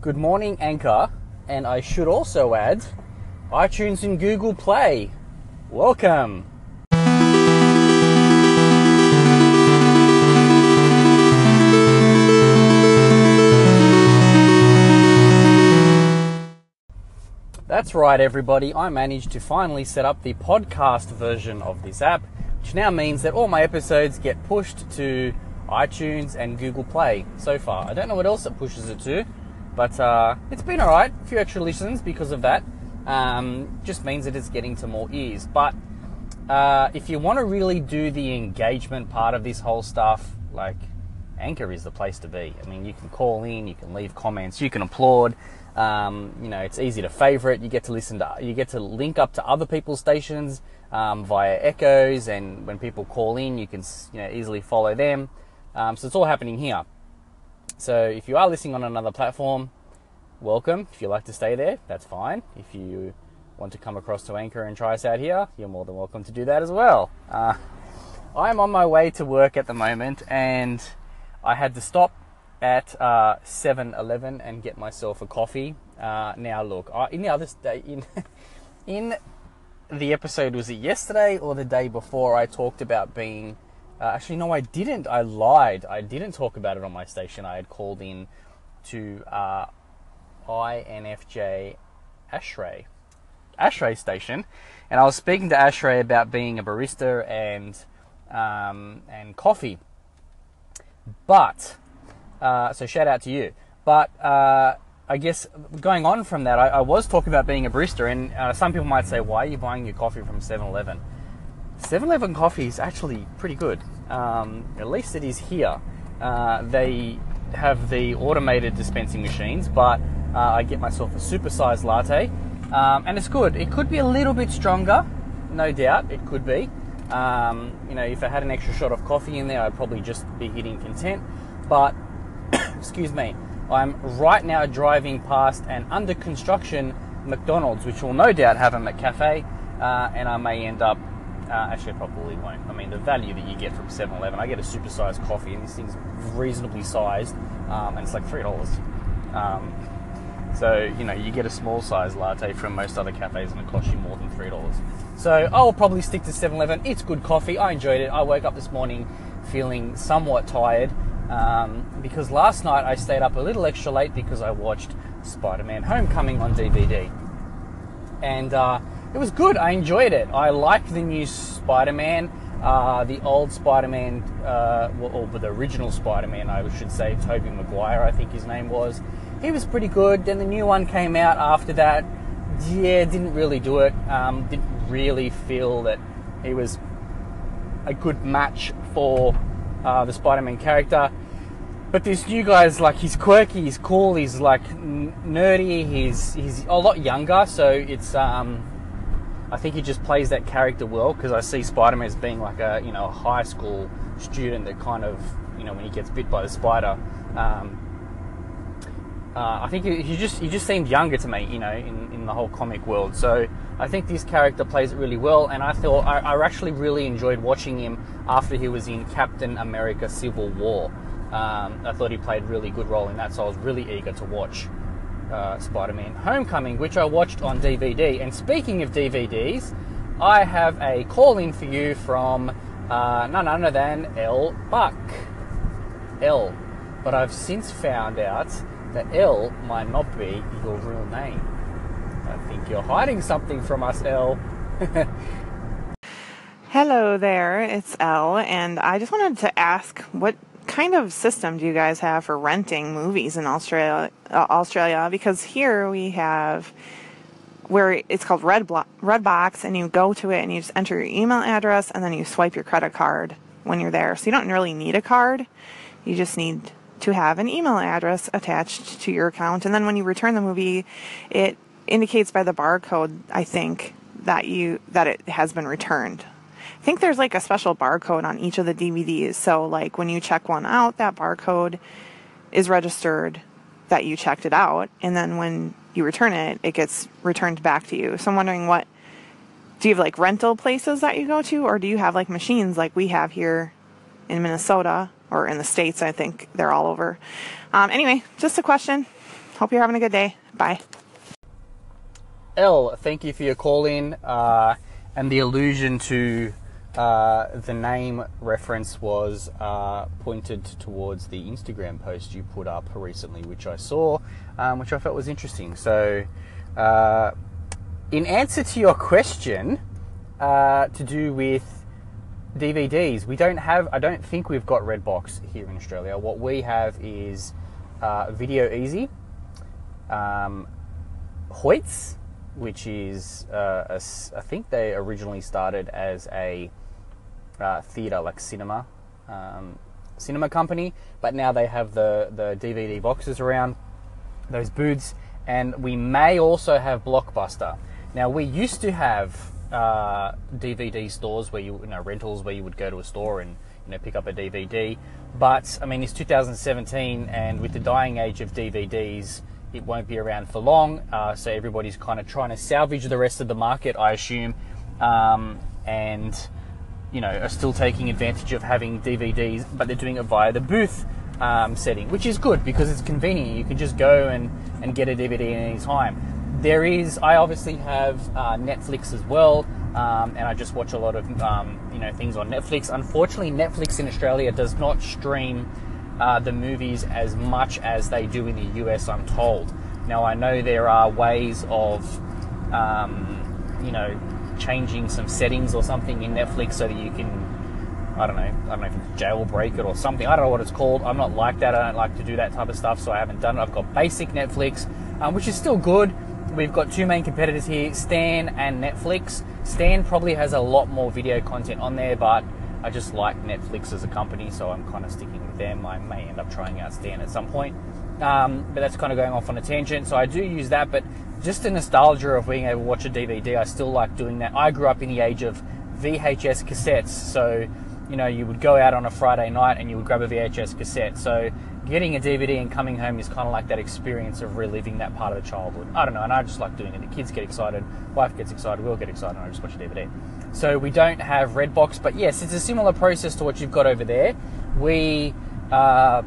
Good morning, Anchor, and I should also add iTunes and Google Play. Welcome. That's right, everybody. I managed to finally set up the podcast version of this app, which now means that all my episodes get pushed to iTunes and Google Play so far. I don't know what else it pushes it to, but uh, it's been alright. A few extra listens because of that. Um, just means that it's getting to more ears. But uh, if you want to really do the engagement part of this whole stuff, like Anchor is the place to be. I mean, you can call in, you can leave comments, you can applaud. Um, you know, it's easy to favorite. You get to listen to, you get to link up to other people's stations um, via echoes, and when people call in, you can you know easily follow them. Um, so it's all happening here. So if you are listening on another platform, welcome. If you like to stay there, that's fine. If you want to come across to Anchor and try us out here, you're more than welcome to do that as well. Uh, I'm on my way to work at the moment, and I had to stop at uh, 7-Eleven and get myself a coffee. Uh, now, look, I, in the other day, in in the episode, was it yesterday or the day before? I talked about being. Uh, actually, no, I didn't. I lied. I didn't talk about it on my station. I had called in to uh, INFJ Ashray, Ashray station, and I was speaking to Ashray about being a barista and um, and coffee. But uh, so shout out to you. But uh, I guess going on from that, I, I, was talking about being a barista, and uh, some people might say, "Why are you buying your coffee from 7-Eleven?" 7-Eleven coffee is actually pretty good. Um, at least it is here. Uh, they have the automated dispensing machines, but uh, I get myself a supersized latte, um, and it's good. It could be a little bit stronger, no doubt. It could be. Um, you know, if I had an extra shot of coffee in there, I'd probably just be hitting content. But excuse me, I'm right now driving past an under construction McDonald's, which will no doubt have a McCafe, uh, and I may end up. Uh, actually, I probably won't. I mean, the value that you get from 7 Eleven, I get a supersized coffee, and this thing's reasonably sized, um, and it's like $3. Um, so, you know, you get a small size latte from most other cafes, and it costs you more than $3. So, I'll probably stick to 7 Eleven. It's good coffee. I enjoyed it. I woke up this morning feeling somewhat tired. Um, because last night I stayed up a little extra late because I watched Spider Man Homecoming on DVD. And uh, it was good. I enjoyed it. I like the new Spider Man. Uh, the old Spider Man, uh, or the original Spider Man, I should say, Tobey Maguire, I think his name was. He was pretty good. Then the new one came out after that. Yeah, didn't really do it. Um, didn't really feel that he was a good match for uh, the Spider-Man character. But this new guy is like he's quirky, he's cool, he's like nerdy, he's he's a lot younger, so it's um, I think he just plays that character well because I see Spider-Man as being like a you know a high school student that kind of you know when he gets bit by the spider. Um, uh, I think he, he, just he just seemed younger to me, you know, in, in the whole comic world. So I think this character plays it really well, and I thought I, I actually really enjoyed watching him after he was in Captain America: Civil War. Um, I thought he played a really good role in that, so I was really eager to watch uh, Spider-Man: Homecoming, which I watched on DVD. And speaking of DVDs, I have a call in for you from uh, none other than L Buck. L, but I've since found out that L might not be your real name. I think you're hiding something from us, L. Hello there, it's Elle, and I just wanted to ask what kind of system do you guys have for renting movies in Australia? Uh, Australia, because here we have where it's called Red Blo- Redbox, and you go to it and you just enter your email address, and then you swipe your credit card when you're there. So you don't really need a card; you just need to have an email address attached to your account, and then when you return the movie, it indicates by the barcode, I think, that you that it has been returned. I think there's like a special barcode on each of the DVDs. So like when you check one out, that barcode is registered that you checked it out, and then when you return it, it gets returned back to you. So I'm wondering what do you have like rental places that you go to, or do you have like machines like we have here in Minnesota or in the states? I think they're all over. Um, anyway, just a question. Hope you're having a good day. Bye. L, thank you for your call in uh, and the allusion to uh, the name reference was uh, pointed towards the Instagram post you put up recently, which I saw, um, which I felt was interesting. So, uh, in answer to your question uh, to do with DVDs, we don't have, I don't think we've got Redbox here in Australia. What we have is uh, VideoEzy, um, Hoyts, which is, uh, a, I think they originally started as a uh, theater, like cinema, um, cinema company. But now they have the the DVD boxes around those booths, and we may also have Blockbuster. Now we used to have uh, DVD stores where you, you know rentals where you would go to a store and you know pick up a DVD. But I mean it's 2017, and with the dying age of DVDs, it won't be around for long. Uh, so everybody's kind of trying to salvage the rest of the market, I assume, um, and you know, are still taking advantage of having DVDs, but they're doing it via the booth um, setting, which is good because it's convenient. You can just go and, and get a DVD at any time. There is, I obviously have uh, Netflix as well, um, and I just watch a lot of um, you know things on Netflix. Unfortunately, Netflix in Australia does not stream uh, the movies as much as they do in the US. I'm told. Now I know there are ways of um, you know changing some settings or something in Netflix so that you can I don't know, I don't know if it's jailbreak it or something. I don't know what it's called. I'm not like that. I don't like to do that type of stuff, so I haven't done it. I've got basic Netflix, um, which is still good. We've got two main competitors here, Stan and Netflix. Stan probably has a lot more video content on there, but I just like Netflix as a company, so I'm kind of sticking with them. I may end up trying out Stan at some point. Um, but that's kind of going off on a tangent. So I do use that, but just the nostalgia of being able to watch a DVD, I still like doing that. I grew up in the age of VHS cassettes, so you know you would go out on a Friday night and you would grab a VHS cassette. So getting a DVD and coming home is kind of like that experience of reliving that part of the childhood. I don't know, and I just like doing it. The kids get excited, wife gets excited, we all get excited, and I just watch a DVD. So we don't have Redbox, but yes, it's a similar process to what you've got over there. We uh,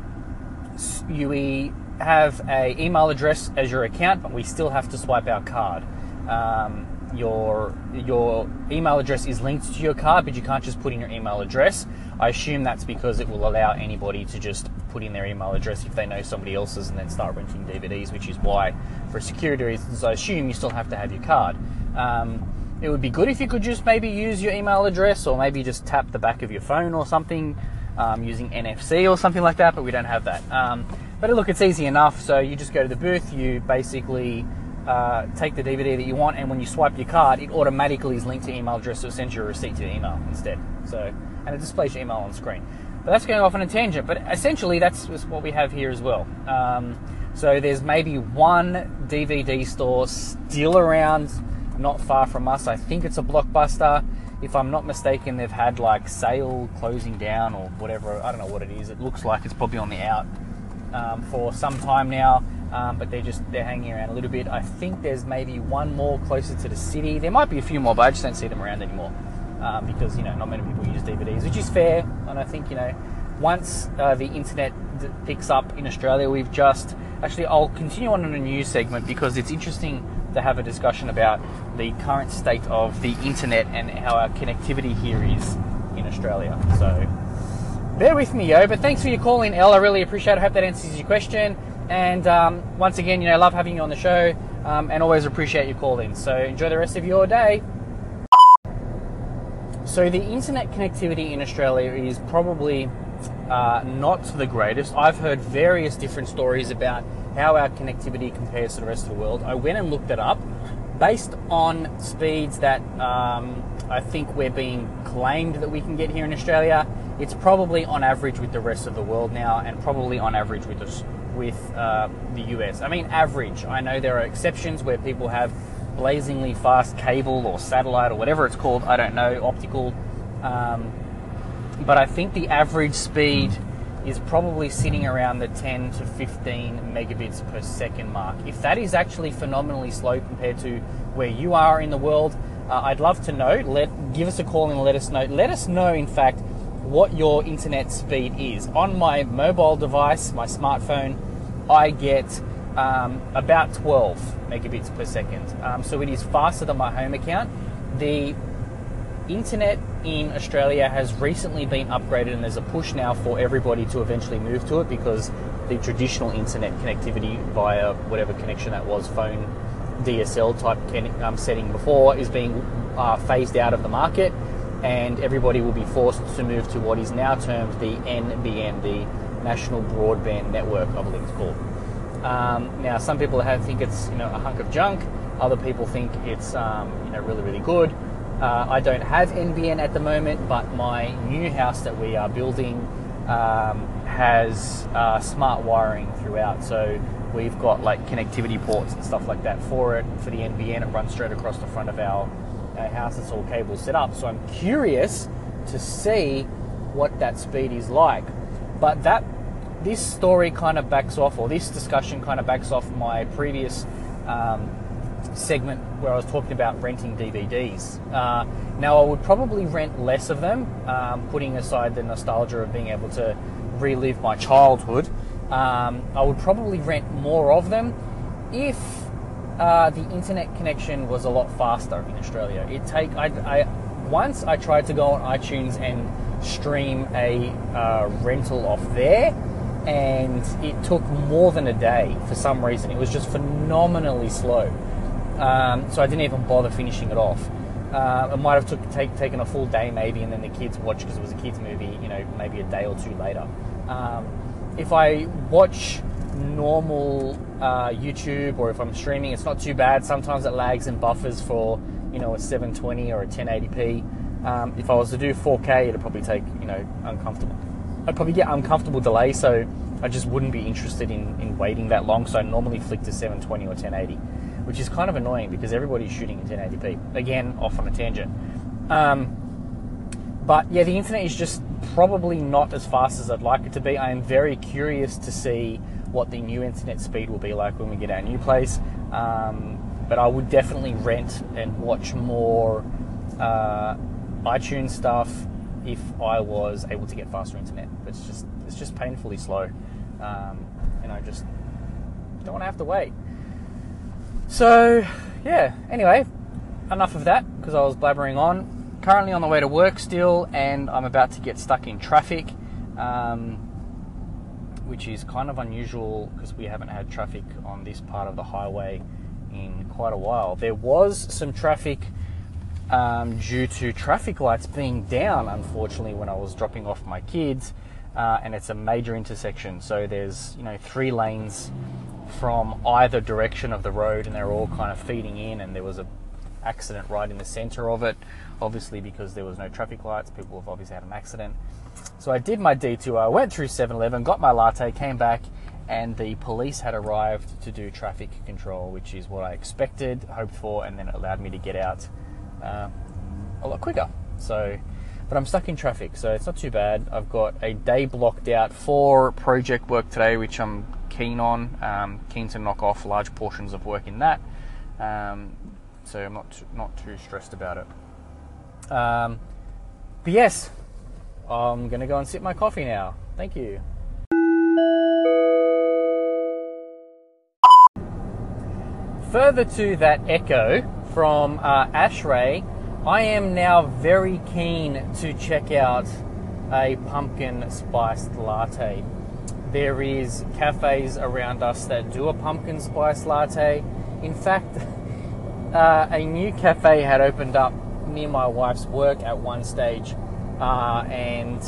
we have a email address as your account, but we still have to swipe our card. Um, your your email address is linked to your card, but you can't just put in your email address. I assume that's because it will allow anybody to just put in their email address if they know somebody else's and then start renting DVDs, which is why, for security reasons, I assume you still have to have your card. Um, it would be good if you could just maybe use your email address or maybe just tap the back of your phone or something um, using NFC or something like that, but we don't have that. Um, but look, it's easy enough. So you just go to the booth, you basically uh, take the DVD that you want, and when you swipe your card, it automatically is linked to email address, so it sends you a receipt to your email instead. So, and it displays your email on screen. But that's going off on a tangent. But essentially, that's what we have here as well. Um, so there's maybe one DVD store still around, not far from us. I think it's a Blockbuster. If I'm not mistaken, they've had like sale closing down or whatever. I don't know what it is. It looks like it's probably on the out um, for some time now, um, but they're just they're hanging around a little bit. I think there's maybe one more closer to the city. There might be a few more, but I just don't see them around anymore um, because you know not many people use DVDs, which is fair. And I think you know once uh, the internet d- picks up in Australia, we've just actually I'll continue on in a news segment because it's interesting to have a discussion about the current state of the internet and how our connectivity here is in Australia. So bear with me, yo. But thanks for your call in, El. I really appreciate it. I hope that answers your question. And um, once again, you know, love having you on the show um, and always appreciate your call in. So enjoy the rest of your day. So the internet connectivity in Australia is probably uh, not the greatest. I've heard various different stories about how our connectivity compares to the rest of the world. I went and looked it up based on speeds that um, I think we're being claimed that we can get here in Australia it's probably on average with the rest of the world now, and probably on average with us, with uh, the US. I mean, average. I know there are exceptions where people have blazingly fast cable or satellite or whatever it's called. I don't know, optical. Um, but I think the average speed is probably sitting around the 10 to 15 megabits per second mark. If that is actually phenomenally slow compared to where you are in the world, uh, I'd love to know. Let give us a call and let us know. Let us know, in fact, what your internet speed is. On my mobile device, my smartphone, I get um, about 12 megabits per second. Um, so it is faster than my home account. The internet in Australia has recently been upgraded, and there's a push now for everybody to eventually move to it because the traditional internet connectivity via whatever connection that was, phone DSL type um, setting before, is being uh, phased out of the market, and everybody will be forced to move to what is now termed the NBN, the National Broadband Network, I believe it's called. Um, now, some people have, think it's you know a hunk of junk. Other people think it's um, you know really really good. Uh, I don't have NBN at the moment, but my new house that we are building um, has uh, smart wiring throughout. So we've got like connectivity ports and stuff like that for it. For the NBN, it runs straight across the front of our, our house. that's all cable set up. So I'm curious to see what that speed is like. But that this story kind of backs off, or this discussion kind of backs off my previous um, segment where I was talking about renting DVDs. Uh, now, I would probably rent less of them, um, putting aside the nostalgia of being able to relive my childhood. Um, I would probably rent more of them if uh, the internet connection was a lot faster in Australia. It take I, I once I tried to go on iTunes and stream a uh, rental off there, and it took more than a day for some reason. It was just phenomenally slow. Um, so I didn't even bother finishing it off. Uh, it might have took, take, taken a full day maybe, and then the kids watch because it was a kids movie. You know, maybe a day or two later. Um, if I watch normal uh, YouTube or if I'm streaming, it's not too bad. Sometimes it lags and buffers for you know a 720 or a 1080p. Um, if I was to do 4K, it'd probably take you know uncomfortable. I'd probably get uncomfortable delay, so I just wouldn't be interested in, in waiting that long. So I normally flick to 720 or 1080 which is kind of annoying because everybody's shooting in 1080p. Again, off on a tangent. Um, but yeah, the internet is just probably not as fast as I'd like it to be. I am very curious to see what the new internet speed will be like when we get our new place. Um, but I would definitely rent and watch more uh, iTunes stuff if I was able to get faster internet. It's just it's just painfully slow, um, and I just don't want to have to wait. So, yeah, anyway, enough of that because I was blabbering on. Currently on the way to work still, and I'm about to get stuck in traffic, um, which is kind of unusual because we haven't had traffic on this part of the highway in quite a while. There was some traffic um, due to traffic lights being down, unfortunately, when I was dropping off my kids, uh, and it's a major intersection, so there's you know three lanes from either direction of the road and they're all kind of feeding in and there was a accident right in the center of it obviously because there was no traffic lights. People have obviously had an accident so i did my detour i went through 7-eleven got my latte came back and the police had arrived to do traffic control which is what i expected hoped for and then it allowed me to get out uh, a lot quicker so but i'm stuck in traffic so it's not too bad i've got a day blocked out for project work today which i'm keen on. Um, keen to knock off large portions of work in that. Um, so I'm not too, not too stressed about it. Um, but yes, I'm gonna go and sip my coffee now. Thank you. Further to that echo from uh, Ashray, I am now very keen to check out a pumpkin spiced latte there is cafes around us that do a pumpkin spice latte. In fact, uh, a new cafe had opened up near my wife's work at one stage, uh, and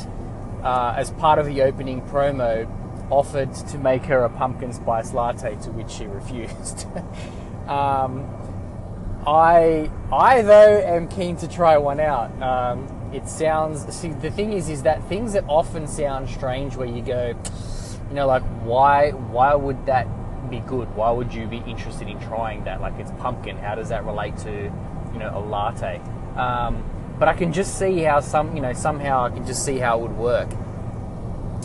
uh, as part of the opening promo, offered to make her a pumpkin spice latte, to which she refused. um, I, I though am keen to try one out. Um, it sounds. See, the thing is, is that things that often sound strange, where you go you know, like why why would that be good? Why would you be interested in trying that? Like it's pumpkin. How does that relate to you know a latte? Um, but I can just see how some you know somehow I can just see how it would work.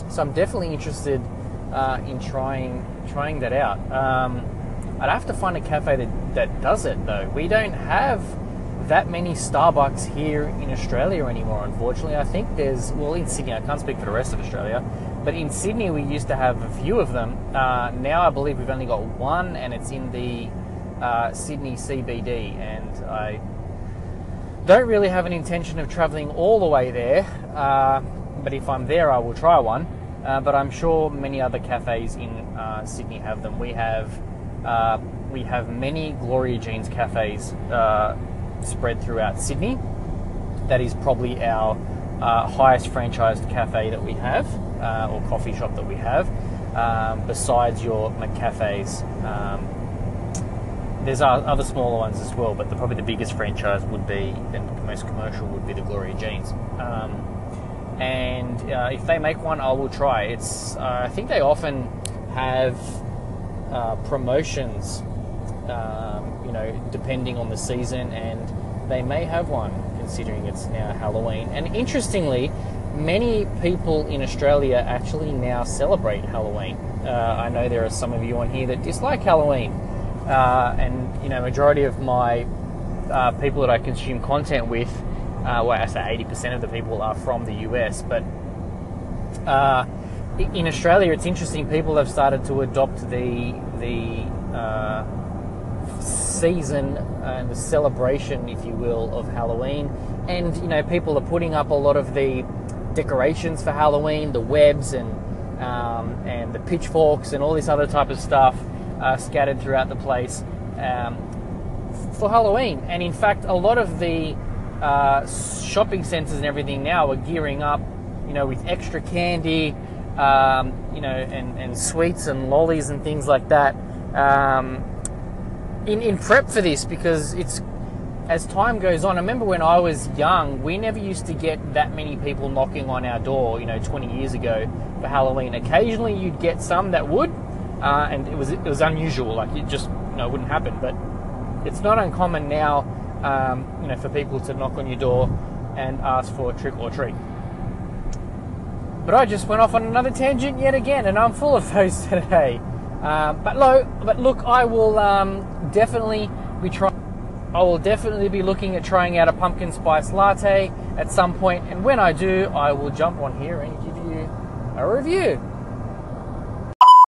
So I'm definitely interested uh, in trying trying that out. Um, I'd have to find a cafe that, that does it though. We don't have that many Starbucks here in Australia anymore, unfortunately. I think there's, well, in Sydney, I can't speak for the rest of Australia, but in Sydney, we used to have a few of them. Uh, now I believe we've only got one, and it's in the uh, Sydney CBD. And I don't really have an intention of travelling all the way there, uh, but if I'm there, I will try one. Uh, but I'm sure many other cafes in uh, Sydney have them. We have uh, we have many Gloria Jeans cafes spread throughout Sydney. That is probably our highest franchised cafe that we have uh, or coffee shop that we have, um, besides your McCafes. Um, there's other smaller ones as well, but the, probably the biggest franchise would be, and the most commercial would be the Gloria Jeans. Um, and uh, if they make one, I will try. It's uh, I think they often have uh, promotions, um, you know, depending on the season, and they may have one considering it's now Halloween. And interestingly, many people in Australia actually now celebrate Halloween. Uh, I know there are some of you on here that dislike Halloween, uh, and you know, majority of my uh, people that I consume content with, uh, well, I say 80% of the people are from the US, but uh, in Australia, it's interesting. People have started to adopt the the uh, season and the celebration, if you will, of Halloween, and you know, people are putting up a lot of the decorations for Halloween, the webs and um, and the pitchforks and all this other type of stuff uh, scattered throughout the place um, for Halloween. And in fact, a lot of the uh, shopping centres and everything now are gearing up, you know, with extra candy, um, you know, and, and sweets and lollies and things like that. Um, in, in prep for this because it's as time goes on, I remember when I was young, we never used to get that many people knocking on our door, you know, 20 years ago for Halloween. Occasionally you'd get some that would, uh, and it was it was unusual, like it just you know wouldn't happen. But it's not uncommon now, um, you know, for people to knock on your door and ask for a trick or treat. But I just went off on another tangent yet again, and I'm full of those today. Um, but, lo, but look, I will um, definitely be trying. I will definitely be looking at trying out a pumpkin spice latte at some point, and when I do, I will jump on here and give you a review.